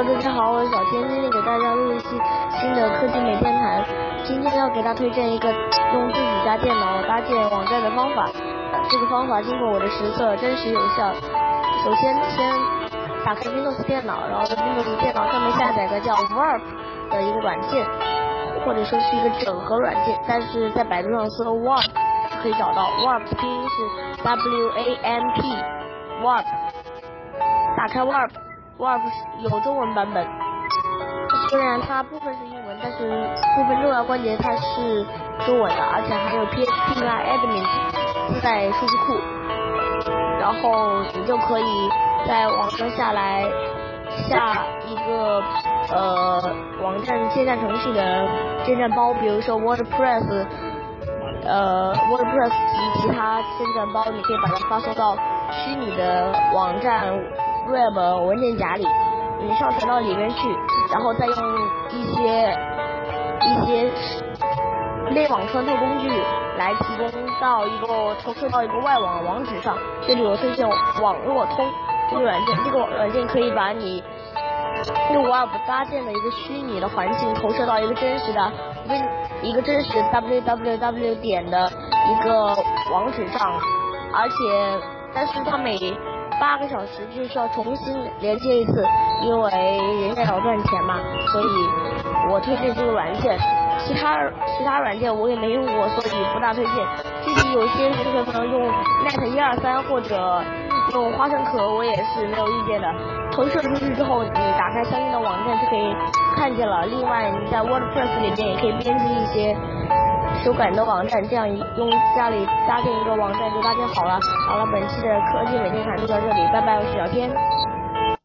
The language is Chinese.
大家好，我是小天，今天给大家录一期新的科技每天谈。今天要给大家推荐一个用自己家电脑搭建网站的方法。这个方法经过我的实测，真实有效。首先，先打开 Windows 电脑，然后在 Windows 电脑上面下载个叫 Warp 的一个软件，或者说是一个整合软件。但是在百度上搜 Warp 可以找到，Warp 拼音是 W A M P，Warp。打开 Warp。Warp 有中文版本，虽然它部分是英文，但是部分重要关节它是中文的，而且还有 PHP 啦 Admin 自带数据库，然后你就可以在网上下来下一个呃网站建站程序的建站包，比如说 WordPress，呃 WordPress 及其他建站包，你可以把它发送到虚拟的网站。Web 文件夹里，你上传到里面去，然后再用一些一些内网穿透工具来提供到一个投射到一个外网网址上。这里我推荐网络通这个软件，这个软件可以把你用 Web 搭建的一个虚拟的环境投射到一个真实的 Win 一个真实 www 点的一个网址上，而且但是它每八个小时就需要重新连接一次，因为人家要赚钱嘛，所以我推荐这个软件。其他其他软件我也没用过，所以不大推荐。具体有些同学可能用 Net 一二三或者用花生壳，我也是没有意见的。投射出去之后，你打开相应的网站就可以看见了。另外你在 WordPress 里面也可以编辑一些。修改你的网站，这样一用家里搭建一个网站就搭建好了。好了，本期的科技每天谈就到这里，拜拜，我是小天。